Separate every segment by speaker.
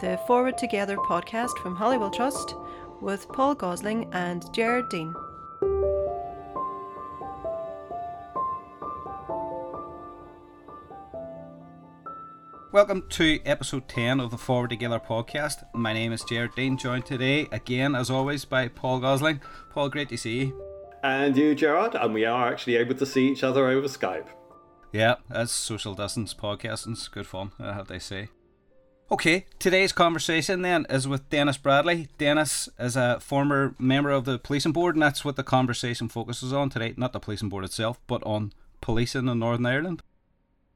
Speaker 1: the Forward Together podcast from Holywell Trust with Paul Gosling and Jared Dean.
Speaker 2: Welcome to episode 10 of the Forward Together podcast. My name is Jared Dean, joined today again, as always, by Paul Gosling. Paul, great to see you.
Speaker 3: And you, Gerard, and we are actually able to see each other over Skype.
Speaker 2: Yeah, that's social distance podcasting. It's good fun, I have to say. Okay, today's conversation then is with Dennis Bradley. Dennis is a former member of the policing board, and that's what the conversation focuses on today. Not the policing board itself, but on policing in Northern Ireland.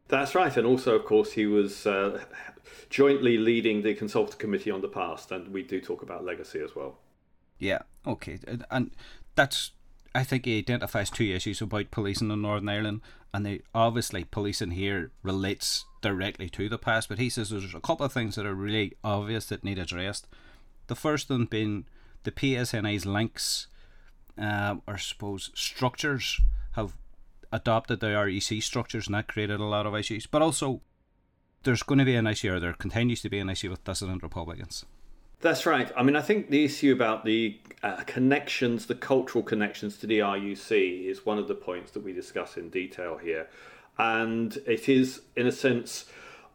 Speaker 3: That's right, and also, of course, he was uh, jointly leading the consultative committee on the past, and we do talk about legacy as well.
Speaker 2: Yeah, okay, and that's I think he identifies two issues about policing in Northern Ireland, and they obviously policing here relates directly to the past. But he says there's a couple of things that are really obvious that need addressed. The first one being the PSNI's links, uh, or I suppose structures, have adopted the RUC structures, and that created a lot of issues. But also, there's going to be an issue, or there continues to be an issue with dissident Republicans.
Speaker 3: That's right. I mean, I think the issue about the uh, connections, the cultural connections to the RUC, is one of the points that we discuss in detail here. And it is, in a sense,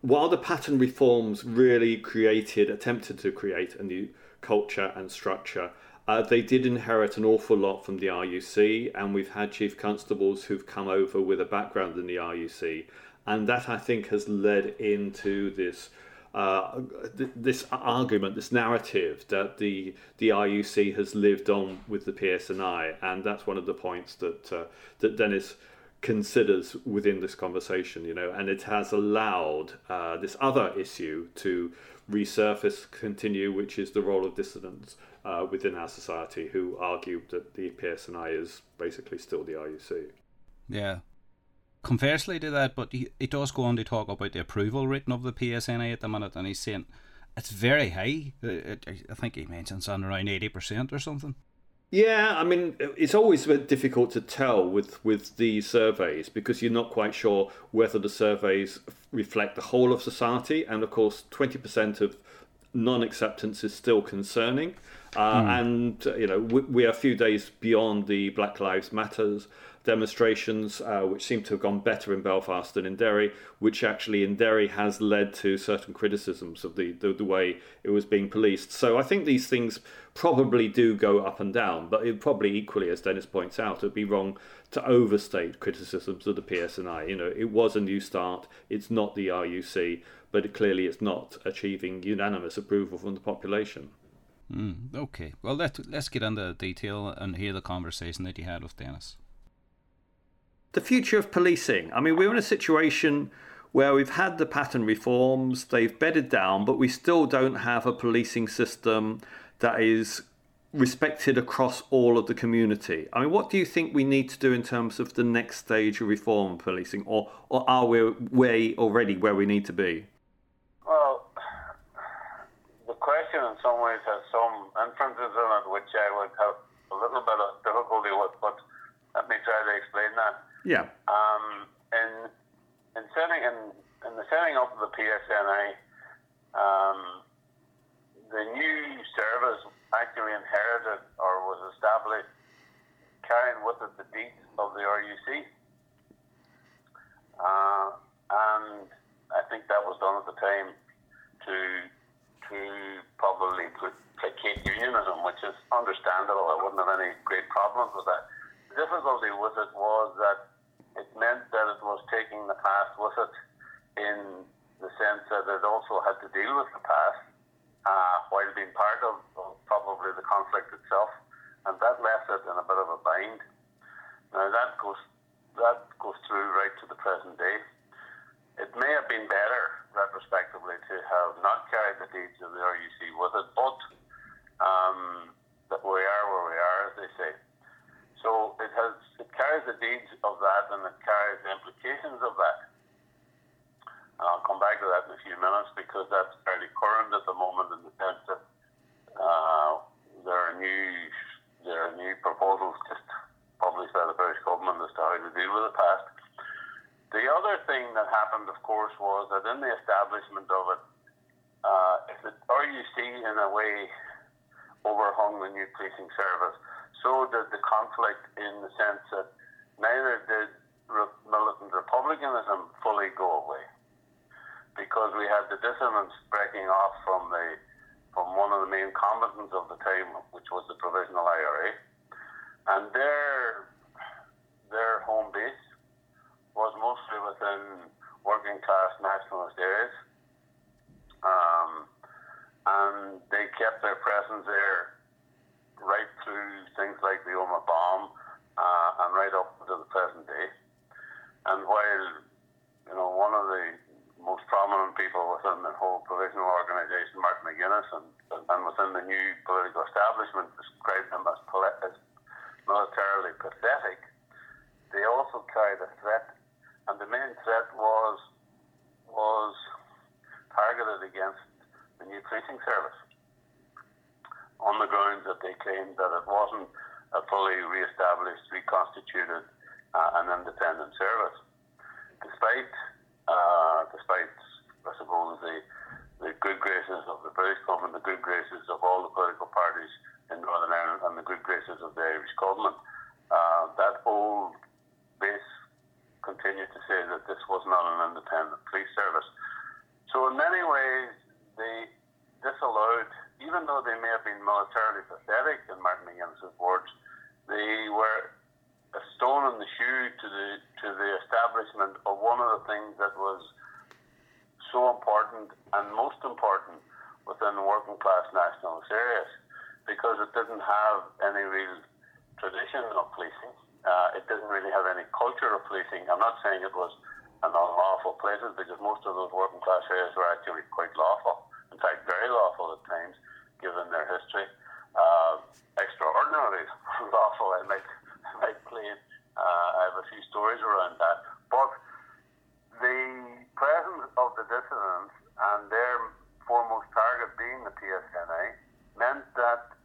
Speaker 3: while the Patten reforms really created, attempted to create a new culture and structure, uh, they did inherit an awful lot from the RUC, and we've had chief constables who've come over with a background in the RUC, and that I think has led into this uh, th- this argument, this narrative that the the RUC has lived on with the PSNI, and that's one of the points that uh, that Dennis considers within this conversation. You know, and it has allowed uh, this other issue to resurface, continue, which is the role of dissidents uh, within our society who argue that the PSNI is basically still the RUC.
Speaker 2: Yeah, conversely to that, but he, he does go on to talk about the approval rating of the PSNI at the minute, and he's saying it's very high. I think he mentions on around eighty percent or something.
Speaker 3: Yeah, I mean, it's always a bit difficult to tell with with these surveys because you're not quite sure whether the surveys reflect the whole of society, and of course, twenty percent of non-acceptance is still concerning. Uh, mm. And you know, we, we, are a few days beyond the Black Lives Matters demonstrations, uh, which seem to have gone better in Belfast than in Derry, which actually in Derry has led to certain criticisms of the, the, the, way it was being policed. So I think these things probably do go up and down, but it probably equally, as Dennis points out, it would be wrong to overstate criticisms of the PSNI. You know, it was a new start, it's not the RUC, but it, clearly it's not achieving unanimous approval from the population.
Speaker 2: Mm, okay, well let let's get into detail and hear the conversation that you had with Dennis
Speaker 3: the future of policing. I mean, we're in a situation where we've had the Patten reforms, they've bedded down, but we still don't have a policing system that is respected across all of the community. I mean, what do you think we need to do in terms of the next stage of reform policing, or, or are we way already where we need to be?
Speaker 4: Well, the question in some ways has some inferences in it, which I would have a little bit of difficulty with, but let me try to explain that.
Speaker 3: Yeah.
Speaker 4: Um, in in setting in, in the setting up of the PSNI, um, the new service actually inherited or was established carrying with it the deeds of the RUC. Uh, and I think that was done at the time to to probably placate unionism, which is understandable. I wouldn't have any great problems with that. The difficulty with it was that it meant that it was taking the past with it in the sense that it also had to deal with the past uh, while being part of, of, probably the conflict itself, and that left it in a bit of a bind. Now that goes that goes through right to the present day. It may have been better retrospectively to have not carried the deeds of the RUC with it, but um, that we are where we are, as they say. So it has it carries the deeds of that and it carries the implications of that. And I'll come back to that in a few minutes because that's fairly current at the moment in the sense that uh, there are new there are new proposals just published by the British government as to how to deal with the past. The other thing that happened, of course, was that in the establishment of it, uh, if the RUC, in a way, overhung the new policing service. So did the conflict in the sense that neither did militant republicanism fully go away. Because we had the dissidents breaking off from the from one of the main combatants of the time, which was the Provisional IRA, and their their home base was mostly within working class nationalist areas, um, and they kept their presence there right through things like the Omagh bomb uh, and right up to the present day. And while, you know, one of the most prominent people within the whole provisional organisation, Martin McGuinness, and, and within the new political establishment described them as, as militarily pathetic, they also carried a threat, and the main threat was was targeted against the new policing service on the grounds that they claimed that it wasn't a fully re-established, reconstituted, uh, and independent service. Despite, uh, despite, I suppose, the, the good graces of the British government, the good graces of all the political parties in Northern Ireland, and the good graces of the Irish government, uh, that old base continued to say that this was not an independent police service. So, in many ways, they disallowed, even though they may have been militarily pathetic, in Martin McGuinness's words, they were a stone in the shoe to the to the establishment of one of the things that was so important and most important within the working class nationalist areas because it didn't have any real tradition of policing. Uh, it didn't really have any culture of policing. I'm not saying it was an unlawful places because most of those working class areas were actually quite lawful. In fact, very lawful at times, given their history. Uh, extraordinarily lawful, I might might claim. Uh, I have a few stories around that. But the presence of the dissidents and their foremost target being the PSNI meant that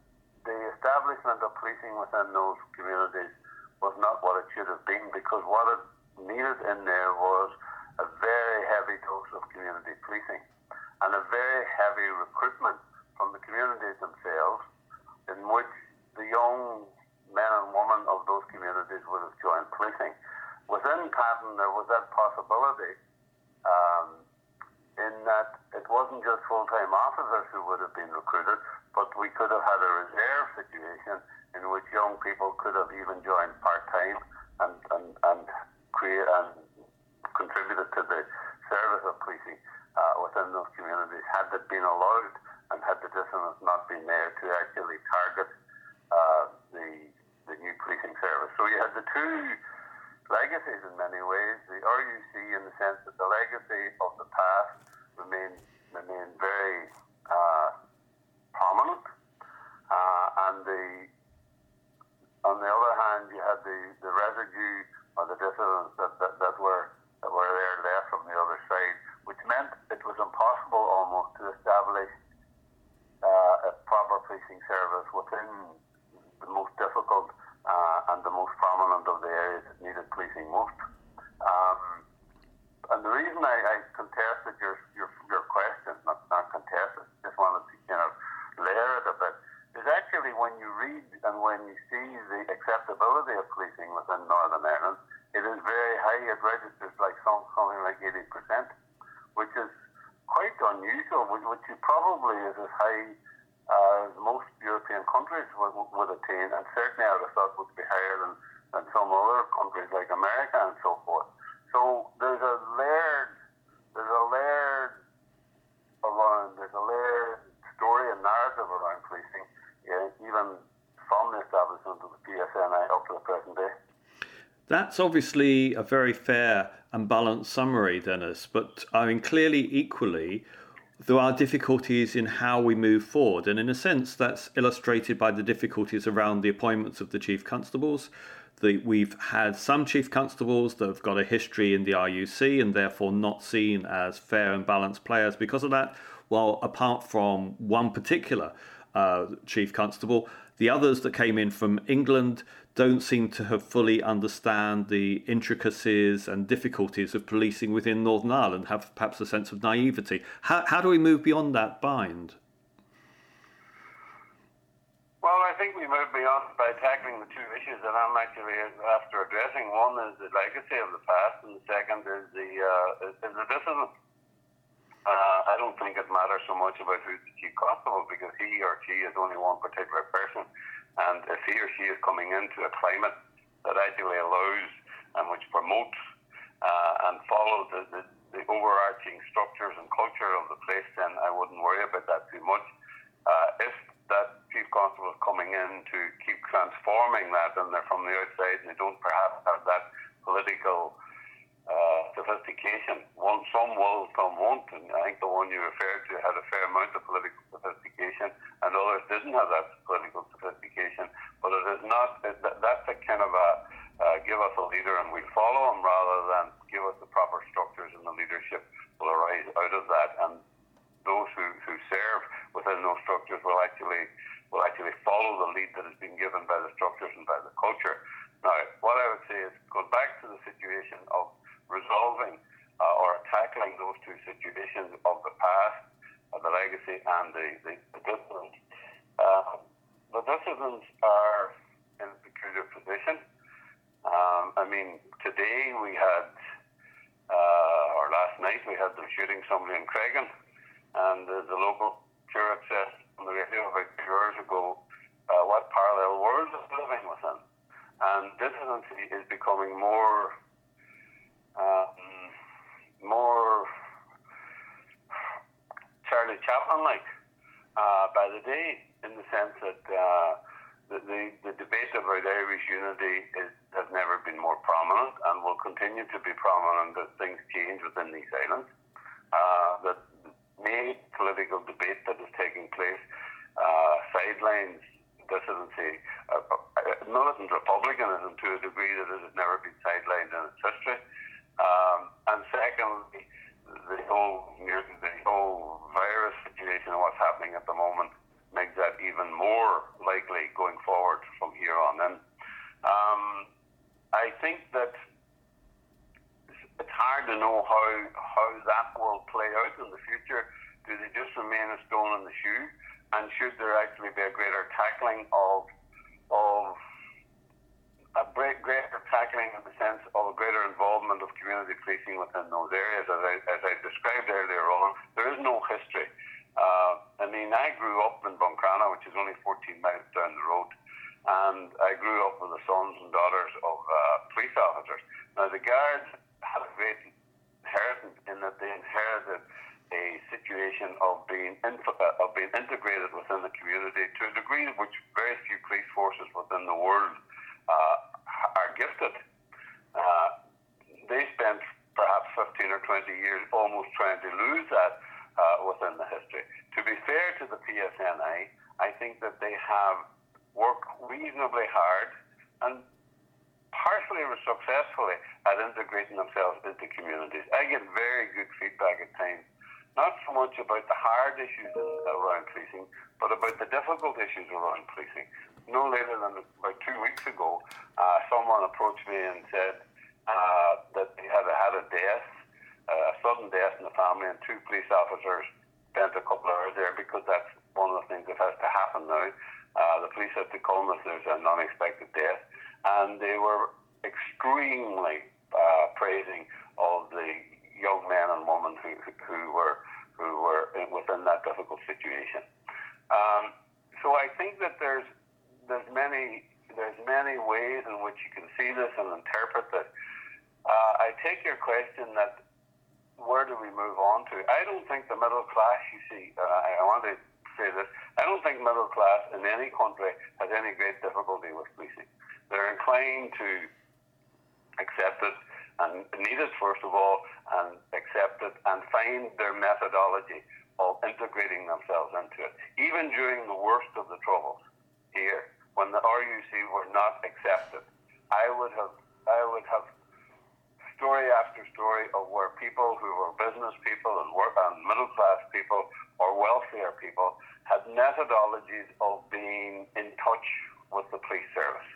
Speaker 4: the establishment of policing within those communities was not what it should have been because what it needed in there was a very heavy dose of community policing and a very heavy recruitment from the communities themselves in which the young men and women of those communities would have joined policing. Within Patten, there was that possibility um, in that it wasn't just full time officers who would have been recruited, but we could have had a reserve situation in which young people could have even joined part time and, and, and create and contributed to the service of policing uh, within those communities had it been allowed and had the dissidents not been there to actually target uh, the the new policing service. So you had the two legacies in many ways. The RUC, in the sense that the legacy of the past remained remained very uh, prominent, uh, and the on the other hand, you had the, residue or the dissidents that, that, that were that were there left from the other side, which meant it was impossible almost to establish uh, a proper policing service within the most difficult uh, and the most prominent of the areas that needed policing most. Um, and the reason I, I contested your, your, your question, not, not contested, just wanted to kind of layer it a bit, is actually when you read and when you see the acceptability of policing within Northern Ireland, it is very high. It registers like some, something like 80%, which is quite unusual, which, which probably is as high as most European countries would, would attain, and certainly I would have thought would be higher than, than some other countries like America and so forth. So there's a layered, there's a layered around, there's a layered story and narrative around policing, yeah, even from the establishment of the PSNI up to the present day.
Speaker 3: That's obviously a very fair and balanced summary, Dennis. But I mean, clearly, equally, there are difficulties in how we move forward. And in a sense, that's illustrated by the difficulties around the appointments of the chief constables. The, we've had some chief constables that have got a history in the RUC and therefore not seen as fair and balanced players because of that. Well, apart from one particular uh, chief constable, the others that came in from England don't seem to have fully understand the intricacies and difficulties of policing within Northern Ireland, have perhaps a sense of naivety. How, how do we move beyond that bind?
Speaker 4: Well, I think we move beyond by tackling the two issues that I'm actually after addressing. One is the legacy of the past, and the second is the uh, is, the discipline. Uh, I don't think it matters so much about who's the chief constable because he or she is only one particular person, and if he or she is coming into a climate that actually allows and which promotes uh, and follows the, the, the overarching structures and culture of the place, then I wouldn't worry about that too much. Uh, if that chief constable is coming in to keep transforming that, and they're from the outside and they don't perhaps have that political uh, sophistication. One, some will, some won't. And I think the one you referred to had a fair amount of political sophistication, and others didn't have that political sophistication. But it is not. A kind of a uh, give us a leader and we follow him, rather than give us the proper structures and the leadership will arise out of that. And those who, who serve within those structures will actually will actually follow the lead that has been given by the structures and by the culture. Now, what I would say is go back to the situation of resolving uh, or tackling those two situations of the past, uh, the legacy and the, the, the disciplines. Uh, the disciplines are in a peculiar position. Um, I mean, today we had, uh, or last night we had them shooting somebody in Creggan and uh, the local curate said on the radio about two years ago uh, what parallel world is living within. And dissidency is becoming more, um, more Charlie Chaplin-like uh, by the day, in the sense that uh, the, the, the debate about Irish unity is, has never been more prominent and will continue to be prominent as things change within these islands. Uh, main political debate that is taking place uh, sidelines dissidency, uh, uh, militant republicanism to a degree that it has never been sidelined in its history. Um, and secondly, the whole the whole virus situation and what's happening at the moment makes that even more likely going forward from here on in. Um, I think that it's hard to know how how that will play out in the future. Do they just remain a stone in the shoe? And should there actually be a greater tackling of of a greater tackling in the sense of a greater involvement of community policing within those areas, as I, as I described earlier on, there is no history. Uh, I mean, I grew up in Buncrana, which is only 14 miles down the road, and I grew up with the sons and daughters of uh, police officers. Now, the guards had a great that they inherited a situation of being uh, of being integrated within the community to a degree which very few police forces within the world uh, are gifted. Uh, they spent perhaps 15 or 20 years almost trying to lose that uh, within the history. To be fair to the PSNI, I think that they have worked reasonably hard and or successfully at integrating themselves into communities. I get very good feedback at times, not so much about the hard issues around policing, but about the difficult issues around policing. No later than about two weeks ago, uh, someone approached me and said uh, that they had had a death, uh, a sudden death in the family, and two police officers spent a couple of hours there because that's one of the things that has to happen now. Uh, the police have to come if there's an unexpected death and they were extremely uh, praising of the young men and women who, who were who were within that difficult situation. Um, so I think that there's there's many there's many ways in which you can see this and interpret this. Uh, I take your question that where do we move on to? I don't think the middle class. You see, uh, I want to say this. I don't think middle class in any country has any great difficulty with policing they're inclined to accept it and need it first of all and accept it and find their methodology of integrating themselves into it. Even during the worst of the troubles here, when the RUC were not accepted, I would have I would have story after story of where people who were business people and work and middle class people or wealthier people had methodologies of being in touch with the police service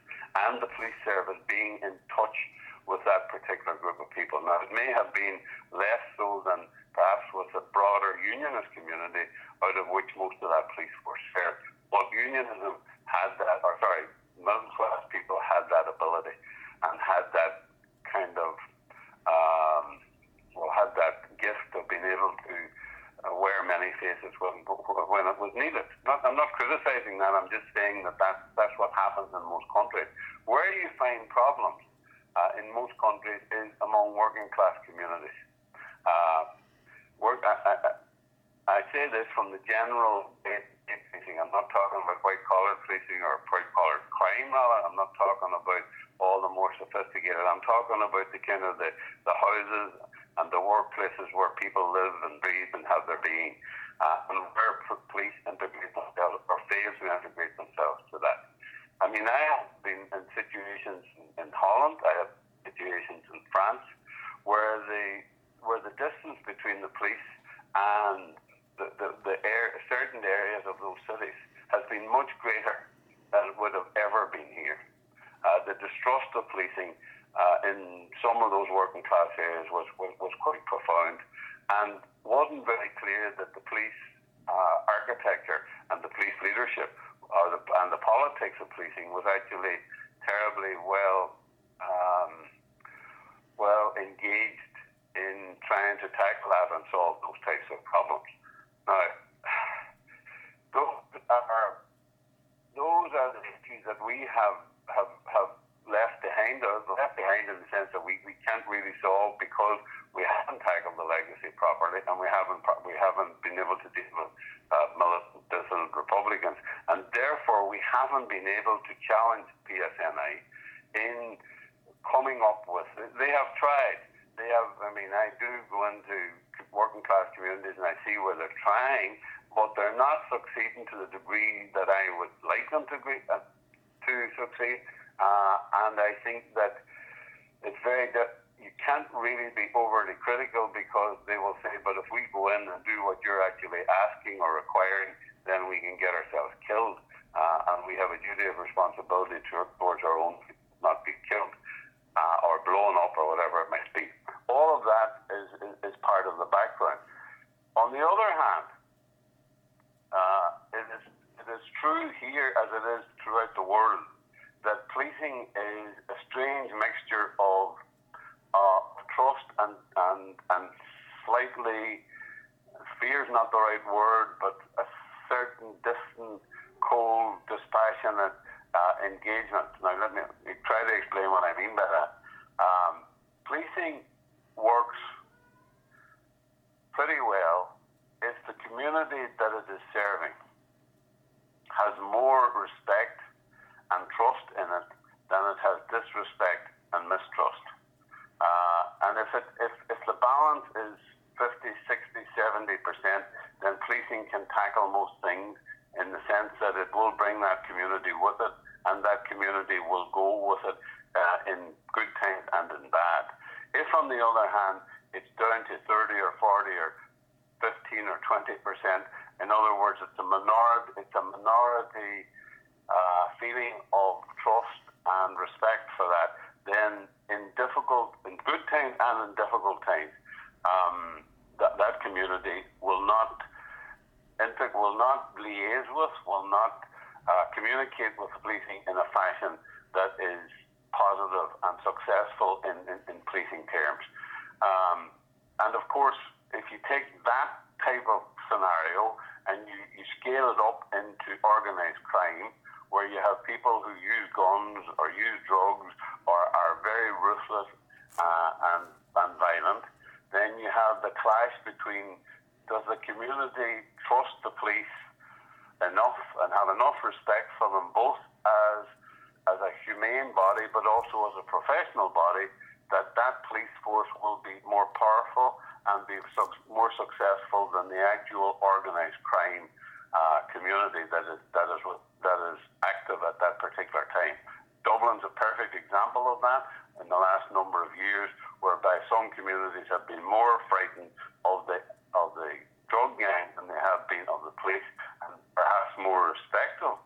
Speaker 4: and the police service being in touch with that particular group of people. Now, it may have been less so than perhaps with the broader unionist community, out of which most of that police force served. But unionism had that, or sorry, middle class people had that ability and had that kind of, um, well, had that gift of being able to uh, wear many faces when, when it was needed. Not, I'm not criticizing that, I'm just saying that, that that's what happens in most countries. Where you find problems uh, in most countries is among working class communities. Uh, work, I, I, I say this from the general policing. I'm not talking about white collar policing or white collar crime. I'm not talking about all the more sophisticated. I'm talking about the kind of the, the houses and the workplaces where people live and breathe and have their being, uh, and where police integrate themselves or fail to integrate themselves to that. I mean, I have been in situations in Holland. I have situations in France where the where the distance between the police and the, the, the air, certain areas of those cities has been much greater than it would have ever been here. Uh, the distrust of policing uh, in some of those working class areas was, was, was quite profound and wasn't very clear that the police uh, architecture and the police leadership or the, and the politics of policing was actually terribly well um, well engaged in trying to tackle that and solve those types of problems. Now, those are those are the issues that we have have have left behind us, left behind in the sense that we, we can't really solve because we haven't tackled the legacy properly and we haven't we haven't been able to deal with uh, militant dissident we haven't been able to challenge PSNI in coming up with they have tried they have I mean I do go into working class communities, and I see where they're trying, but they're not succeeding to the degree that I would like them to, agree, uh, to succeed. Uh, and I think that it's very di- you can't really be overly critical because they will say, but if we go in and do what you're actually asking or requiring, then we can get ourselves killed. Uh, and we have a duty of responsibility to, towards our own not be killed uh, or blown up or whatever it might be. All of that is, is, is part of the background. On the other hand, uh, it, is, it is true here as it is throughout the world that policing is a strange mixture of uh, trust and, and, and slightly, fear is not the right word, but a certain distant, cold, dispassionate uh, engagement. Now, let me try to explain what I mean by that. Um, policing works pretty well if the community that it is serving has more respect and trust in it than it has disrespect and mistrust. Uh, and if, it, if, if the balance is 50, 60, 70%, then policing can tackle most things in the sense that it will bring that community with it and that community will go with it uh, in good times and in bad. If, on the other hand, it's down to 30 or 40 or 15 or 20 percent, in other words, it's a minority, it's a minority uh, feeling of trust and respect for that. Then, in difficult, in good times and in difficult times, um, that that community will not, will not liaise with, will not uh, communicate with the policing in a fashion that is positive and successful in, in, in policing terms. Um, and of course, if you take that type of scenario and you, you scale it up into organized crime, where you have people who use guns or use drugs or are very ruthless uh, and, and violent, then you have the clash between does the community trust the police enough and have enough respect for them both as as a humane body, but also as a professional body, that that police force will be more powerful and be su- more successful than the actual organised crime uh, community that is that is that is active at that particular time. Dublin's a perfect example of that in the last number of years, whereby some communities have been more frightened of the of the drug gangs than they have been of the police, and perhaps more respectful.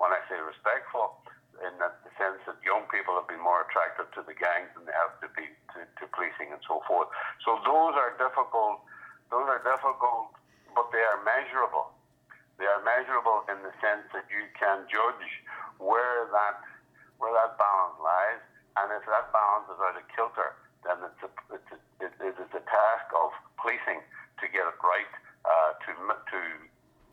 Speaker 4: When I say respectful, in that the sense that young people have been more attracted to the gangs than they have to be to, to policing and so forth. So those are difficult. Those are difficult, but they are measurable. they are measurable in the sense that you can judge where that where that balance lies, and if that balance is out of kilter, then it's a, it's a, it, it is a task of policing to get it right, uh, to to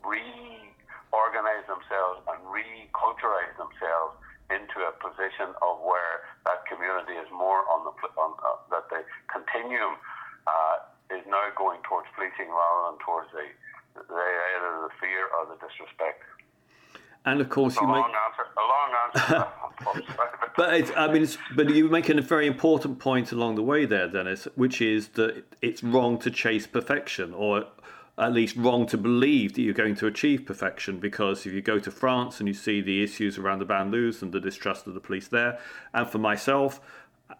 Speaker 4: reorganize themselves and reculturize themselves into a position of where that community is more on the on, uh, that the continuum uh, is now going towards policing rather than towards the the either the fear or the disrespect.
Speaker 3: And of course,
Speaker 4: a
Speaker 3: you
Speaker 4: long
Speaker 3: make
Speaker 4: answer. A long answer.
Speaker 3: but it's, I mean, it's, but you're making a very important point along the way there, Dennis, which is that it's wrong to chase perfection, or at least wrong to believe that you're going to achieve perfection. Because if you go to France and you see the issues around the banlieues and the distrust of the police there, and for myself,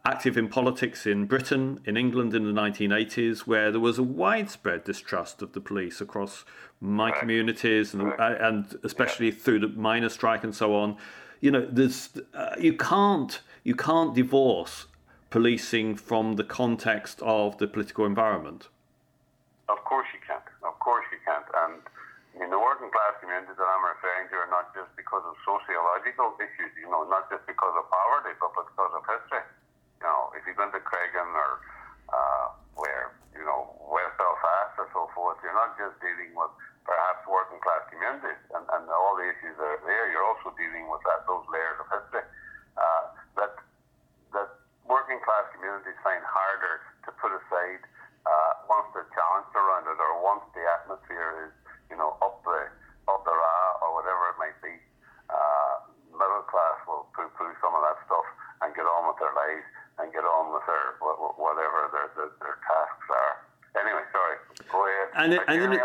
Speaker 3: active in politics in Britain, in England in the 1980s, where there was a widespread distrust of the police across my right. communities and, right. And especially yeah. through the miners' strike and so on. You know, there's uh, you can't you can't divorce policing from the context of the political environment.
Speaker 4: Of course you can't. Of course you can't. And I mean, the working class communities that I'm referring to are not just because of sociological issues, you know, not just because of poverty, but because of history you know, if you've been to Creggan or uh, where, you know, West Belfast or so forth, you're not just dealing with perhaps working class communities and, and the issues that are there, you're also dealing with that, those layers of history. Uh, that, that working class communities find harder to put aside uh, once they're challenged around it or once the atmosphere is, you know, up the, up the ra or whatever it might be. Uh, middle class will poo poo some of that stuff and get on with their lives and get on with their whatever their, their, their tasks are. Anyway, sorry. Go ahead.
Speaker 3: And,
Speaker 4: it,
Speaker 3: and, in a,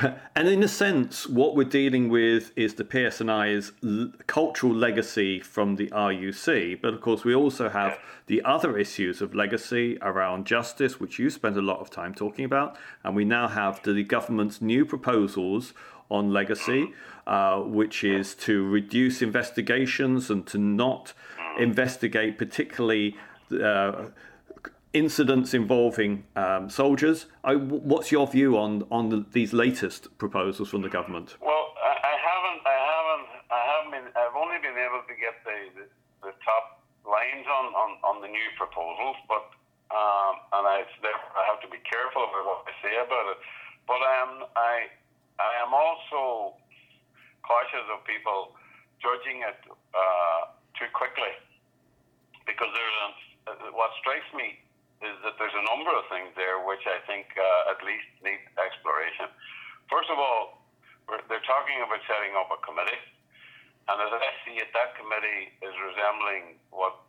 Speaker 3: and in a sense, what we're dealing with is the PSNI's l- cultural legacy from the RUC. But of course, we also have the other issues of legacy around justice, which you spent a lot of time talking about. And we now have the government's new proposals on legacy, uh, which is to reduce investigations and to not mm. investigate particularly uh, incidents involving um, soldiers. I, what's your view on on the, these latest proposals from the government?
Speaker 4: Well, I, haven't, I haven't, I haven't been. I've only been able to get the the, the top lines on, on, on the new proposals, but um, and I I have to be careful about what I say about it. But um, I I am also cautious of people judging it uh, too quickly because there's a uh, what strikes me is that there's a number of things there which I think uh, at least need exploration. First of all, they're talking about setting up a committee, and as I see it, that committee is resembling what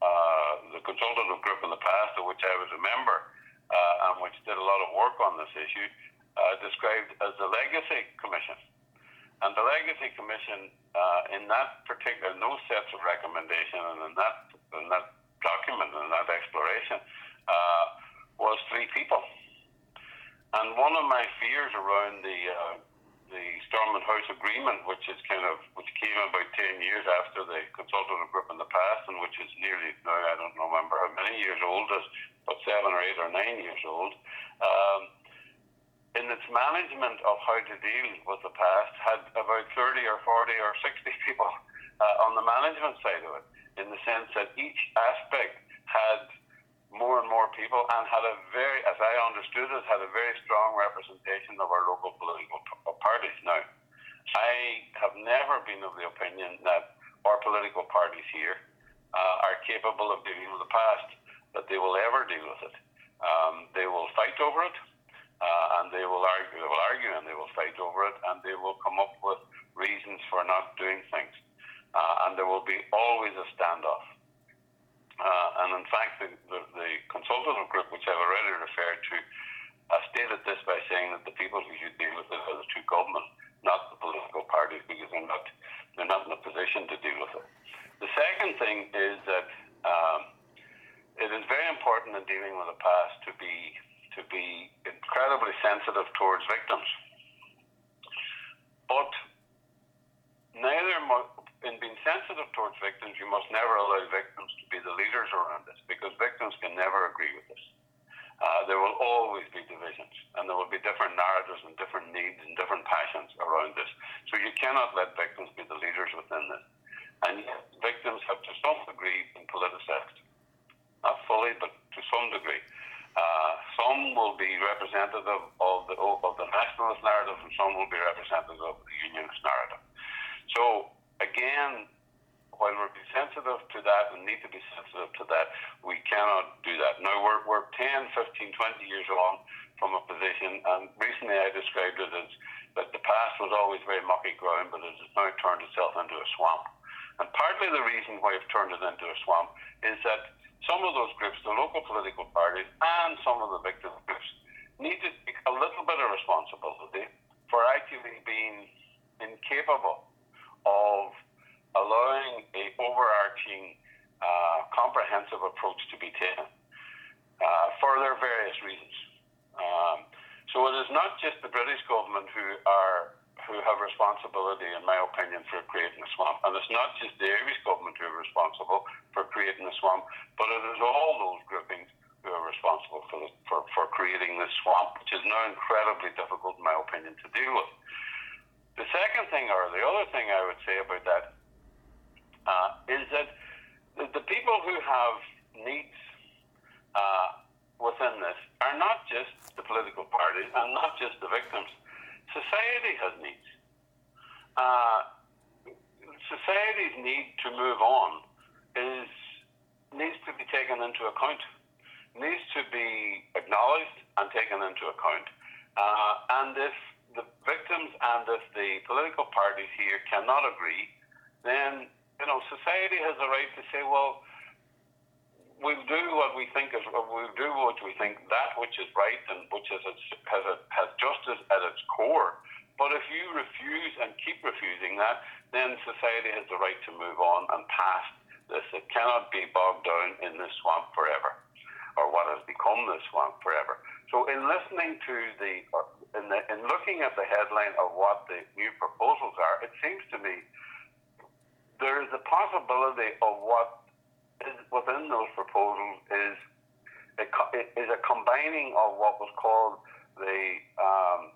Speaker 4: uh, the consultative group in the past, of which I was a member, uh, and which did a lot of work on this issue, uh, described as the Legacy Commission. And the Legacy Commission, uh, in that particular, no sets of recommendation, and in that, in that document and that exploration uh, was three people. And one of my fears around the uh, the Stormont House Agreement, which is kind of which came about ten years after the consultative group in the past, and which is nearly now I don't remember how many years old, is but seven or eight or nine years old. Um, in its management of how to deal with the past, had about thirty or forty or sixty people uh, on the management side of it in the sense that each aspect had more and more people and had a very, as I understood it, had a very strong representation of our local political parties. Now, I have never been of the opinion that our political parties here uh, are capable of dealing with the past, that they will ever deal with it. Um, they will fight over it, uh, and they will argue. They will argue, and they will fight over it, and they will come up with reasons for not doing things uh, and there will be always a standoff. Uh, and in fact, the, the, the, consultative group, which I've already referred to, uh, stated this by saying that the people who should deal with it are the two governments, not the political parties, because they're not they're not in a position to deal with it. The second thing is that um, it is very important in dealing with the past to be to be incredibly sensitive towards victims, but neither in being sensitive towards victims, you must never allow victims to be the leaders around this because victims can never agree with us. Uh, there will always be divisions, and there will be different narratives and different needs and different passions around this. So you cannot let victims be the leaders within this. And yet, victims have to some degree been politicised. Not fully, but to some degree. Uh, some will be representative of the, of the nationalist narrative, and some will be representative of the unionist narrative. So again, while we're sensitive to that and need to be sensitive to that, we cannot do that. Now we're we're 10, 15, 20 years along from a position, and recently I described it as that the past was always very mucky ground, but it has now turned itself into a swamp. And partly the reason why it's turned it into a swamp is that some of those groups, the local political parties, and some of the victim groups, need to take a little bit of responsibility for actually being incapable of allowing a overarching, uh, comprehensive approach to be taken uh, for their various reasons. Um, so it is not just the British government who are who have responsibility, in my opinion, for creating a swamp. And it's not just the Irish government who are responsible for creating the swamp, but it is all those groupings who are responsible for, the, for, for creating this swamp, which is now incredibly difficult, in my opinion, to deal with. The second thing, or the other thing I would say about that, is that the, people who have needs uh, within this are not just the political parties and not just the victims society has needs. Uh, society's need to move on is needs to be taken into account, needs to be acknowledged and taken into account. Uh, and if the victims and if the political parties here cannot agree, then you know society has a right to say, well, we'll do what we think is we'll do what we think that which is right and which is has a, has justice at its core. But if you refuse and keep refusing that, then society has the right to move on and past this. It cannot be bogged down in this swamp forever, or what has become this swamp forever. So, in listening to the, uh, in, the, in looking at the headline of what the new proposals are, it seems to me there is a possibility of what is within those proposals is a, is a combining of what was called the um,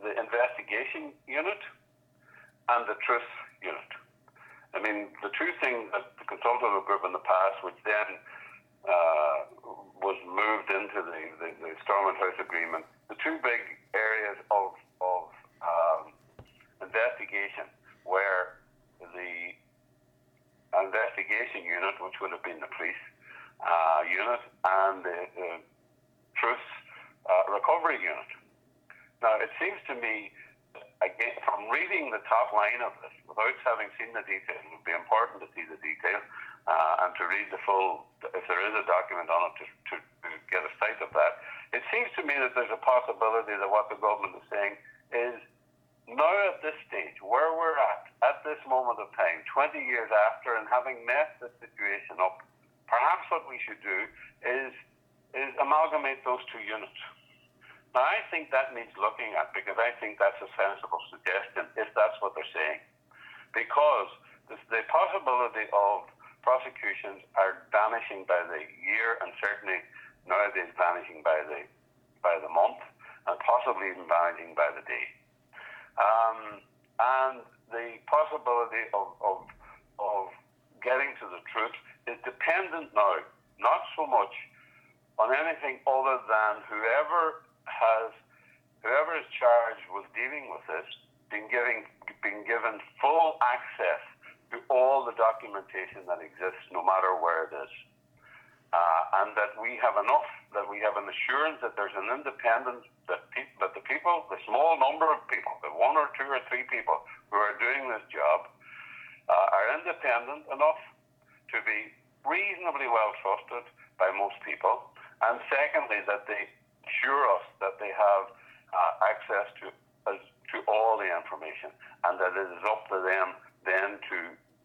Speaker 4: the investigation unit and the truth unit. I mean, the two things that the consultative group in the past, which then uh, was moved into the, the, the Stormont House Agreement, the two big areas of, of um, investigation investigation unit, which would have been the police uh, unit, and the, the truth uh, recovery unit. Now, it seems to me, again, from reading the top line of this, without having seen the detail, it would be important to see the detail uh, and to read the full, if there is a document on it, to, to, to get a sight of that. It seems to me that there's a possibility that what the government is saying is now at this stage, where we're at, at this moment of time, 20 years after, and having met the situation up, perhaps what we should do is, is amalgamate those two units. Now, I think that needs looking at because I think that's a sensible suggestion if that's what they're saying. Because the, the possibility of prosecutions are vanishing by the year and certainly nowadays vanishing by the, by the month and possibly even vanishing by the day. Um, and the possibility of, of, of getting to the truth is dependent now, not so much on anything other than whoever has, whoever is charged with dealing with this, being given, being given full access to all the documentation that exists, no matter where it is. Uh, and that we have enough, that we have an assurance that there's an independent, that, pe- that the people, the small number of people, the one or two or three people who are doing this job, uh, are independent enough to be reasonably well trusted by most people. And secondly, that they assure us that they have uh, access to, uh, to all the information and that it is up to them then to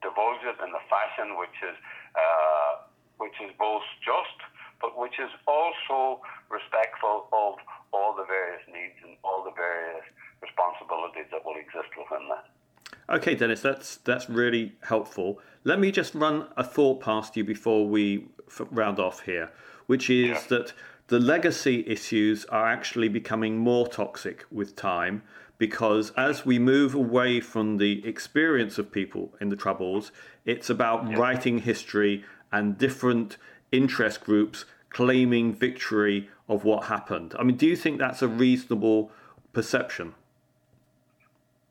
Speaker 4: divulge it in a fashion which is uh, which is both just, but which is also respectful of all the various needs and all the various responsibilities that will exist within that.
Speaker 3: Okay, Dennis, that's that's really helpful. Let me just run a thought past you before we round off here, which is yeah. that the legacy issues are actually becoming more toxic with time because as we move away from the experience of people in the Troubles, it's about yeah. writing history and different interest groups claiming victory of what happened. I mean, do you think that's a reasonable perception?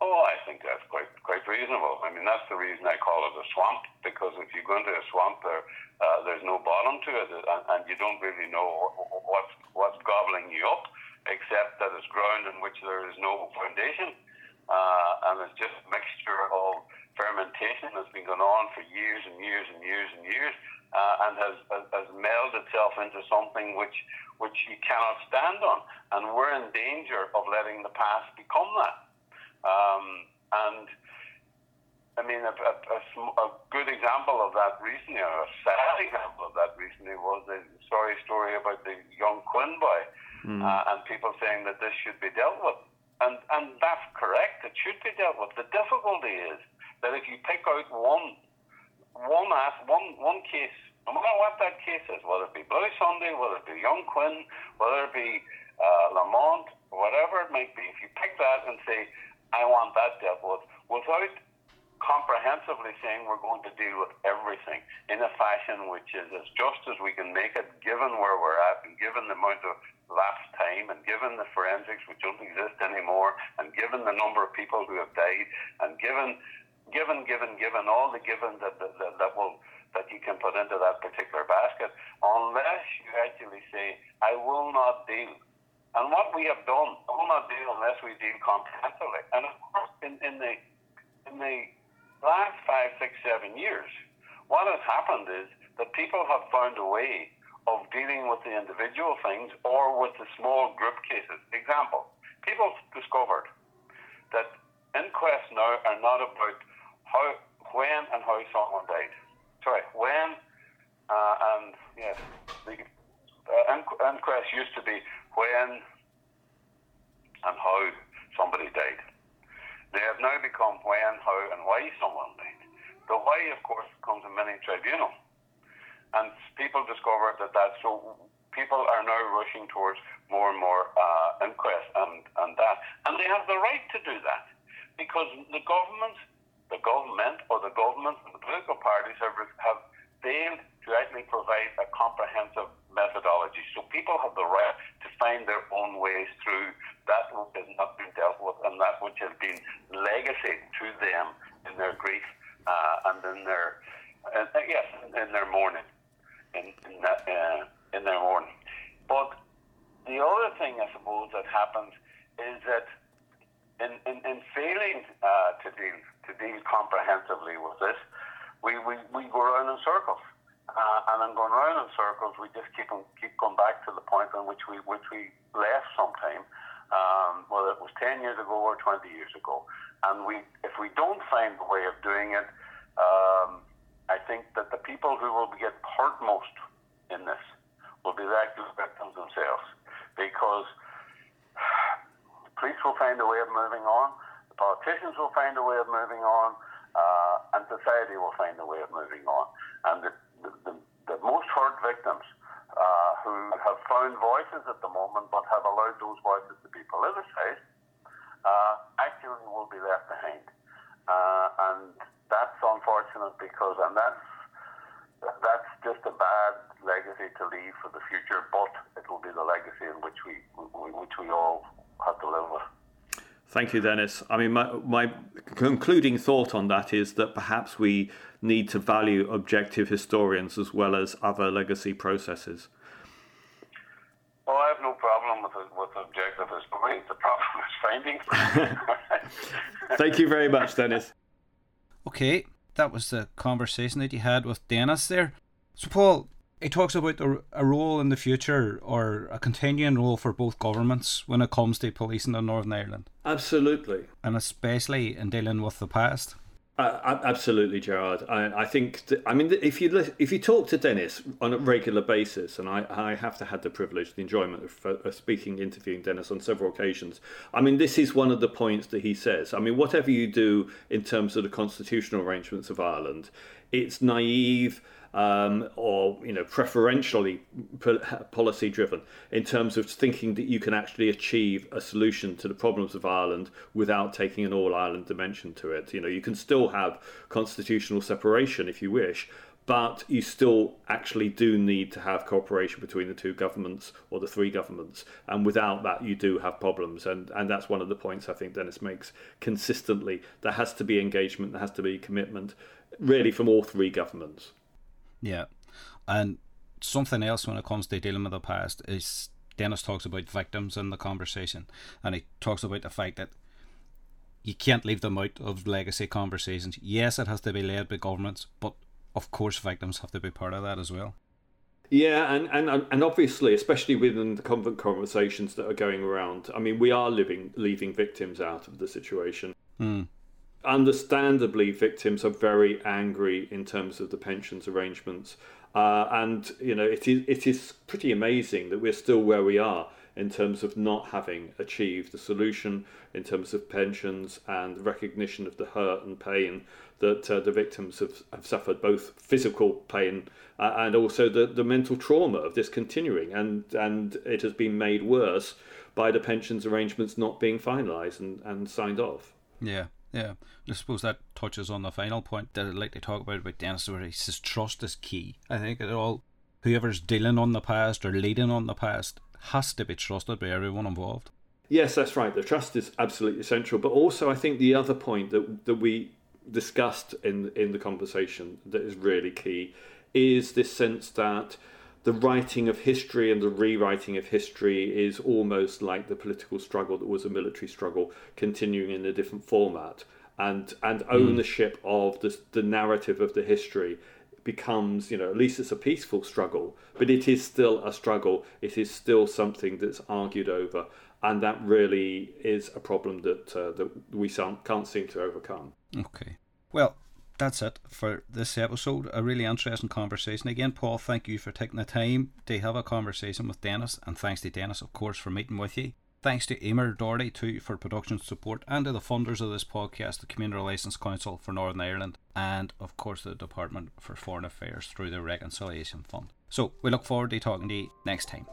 Speaker 4: Oh, I think that's quite quite reasonable. I mean, that's the reason I call it a swamp because if you go into a swamp, there uh, there's no bottom to it, and, and you don't really know what's what's gobbling you up, except that it's ground in which there is no foundation, uh, and it's just a mixture of fermentation that's been going on for years and years and years and years, uh, and has, has, has melded itself into something which which you cannot stand on, and we're in danger of letting the past become that. Um, and I mean, a, a, a, a, good example of that recently, or a sad example of that recently, was the sorry story about the young Quinn boy, mm. uh, and people saying that this should be dealt with. And, and that's correct, it should be dealt with. The difficulty is that if you pick out one one one one case, no matter what that case is, whether it be Bloody Sunday, whether it be Young Quinn, whether it be uh, La Mon, whatever it might be, if you pick that and say, I want that dealt with without comprehensively saying we're going to deal with everything in a fashion which is as just as we can make it, given where we're at and given the amount of lapsed time and given the forensics which don't exist anymore and given the number of people who have died and given, given, given, given all the given that, that, that, that will that you can put into that particular basket, unless you actually say, I will not deal and what we have done, I will not deal unless we deal comprehensively. And of course, in, in the in the last five, six, seven years, what has happened is that people have found a way of dealing with the individual things or with the small group cases. Example: people discovered that inquests now are not about how, when, and how someone died. Sorry, when uh, and yes, the uh, inquest used to be when and how somebody died. They have now become when, how, and why someone died. The why, of course, comes in many tribunal. And people discover that that's so people are now rushing towards more and more uh, inquests and, and that. And they have the right to do that because the government, the government or the government and the political parties have, have failed to actually provide a comprehensive methodology. So people have the right to find their own ways through that which has not been dealt with and that which has been legacy to them in their grief uh, and in their uh, yes in their mourning in in, that, uh, in their mourning. But the other thing I suppose that happens is that in, in, in failing uh, to deal to deal comprehensively with this, we, we, we go around in circles. Uh, and then going around in circles, we just keep on, keep going back to the point on which we which we left sometime, um, whether it was ten years ago or twenty years ago. And we, if we don't find a way of doing it, um, I think that the people who will get hurt most in this will be the actual victims themselves, because the police will find a way of moving on, the politicians will find a way of moving on, uh, and society will find a way of moving on. And the the, the, the most hurt victims uh, who have found voices at the moment but have allowed those voices to be politicized uh, actually will be left behind. Uh, and that's unfortunate because, and that's that's just a bad legacy to leave for the future, but it will be the legacy in which we, which we all have to live with.
Speaker 3: Thank you, Dennis. I mean, my, my concluding thought on that is that perhaps we need to value objective historians as well as other legacy processes.
Speaker 4: Well, I have no problem with, with objective historians. The problem is
Speaker 3: finding. Thank you very much, Dennis.
Speaker 2: Okay, that was the conversation that you had with Dennis there. So, Paul, he talks about a role in the future or a continuing role for both governments when it comes to policing in Northern Ireland.
Speaker 3: Absolutely.
Speaker 2: And especially in dealing with the past.
Speaker 3: Uh, absolutely, Gerard. I, I think. That, I mean, if you if you talk to Dennis on a regular basis, and I, I have to had the privilege, the enjoyment of uh, speaking, interviewing Dennis on several occasions. I mean, this is one of the points that he says. I mean, whatever you do in terms of the constitutional arrangements of Ireland, it's naive um, or you know preferentially policy driven in terms of thinking that you can actually achieve a solution to the problems of Ireland without taking an all Ireland dimension to it. You know you can still have constitutional separation if you wish, but you still actually do need to have cooperation between the two governments or the three governments. And without that you do have problems. And and that's one of the points I think Dennis makes consistently. There has to be engagement there has to be commitment really from all three governments
Speaker 2: yeah and something else when it comes to dealing with the past is Dennis talks about victims in the conversation and he talks about the fact that you can't leave them out of legacy conversations. Yes, it has to be led by governments, but of course, victims have to be part of that as well.
Speaker 3: Yeah, and, and and obviously, especially within the convent conversations that are going around, I mean, we are living leaving victims out of the situation.
Speaker 2: Hmm.
Speaker 3: Understandably, victims are very angry in terms of the pensions arrangements, uh, and you know it is it is pretty amazing that we're still where we are in terms of not having achieved a solution in terms of pensions and recognition of the hurt and pain that uh, the victims have, have suffered, both physical pain uh, and also the, the mental trauma of this continuing. And, and it has been made worse by the pensions arrangements not being finalised and, and signed off.
Speaker 2: Yeah. Yeah, I suppose that touches on the final point that I'd like to talk about about Dennis, where he says trust is key. I think it all, whoever's dealing on the past or leading on the past has to be trusted by everyone involved.
Speaker 3: Yes, that's right. The trust is absolutely essential. But also, I think the other point that that we discussed in in the conversation that is really key is this sense that the writing of history and the rewriting of history is almost like the political struggle that was a military struggle continuing in a different format and and hmm. ownership mm. of the, the narrative of the history becomes, you know, at least it's a peaceful struggle, but it is still a struggle. It is still something that's argued over, and that really is a problem that uh, that we can't seem to overcome.
Speaker 2: Okay, well. That's it for this episode. A really interesting conversation. Again, Paul, thank you for taking the time to have a conversation with Dennis, and thanks to Dennis, of course, for meeting with you. Thanks to Emer Doherty too for production support and to the funders of this podcast, the Community Relations Council for Northern Ireland, and of course the Department for Foreign Affairs through the Reconciliation Fund. So we look forward to talking to you next time.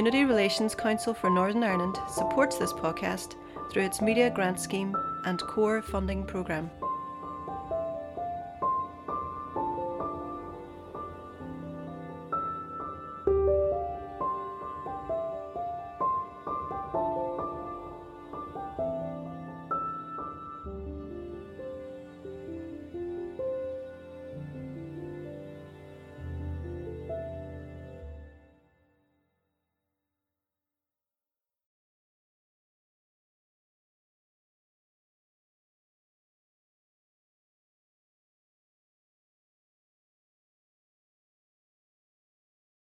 Speaker 1: Community Relations Council for Northern Ireland supports this podcast through its Media Grant Scheme and Core Funding Programme.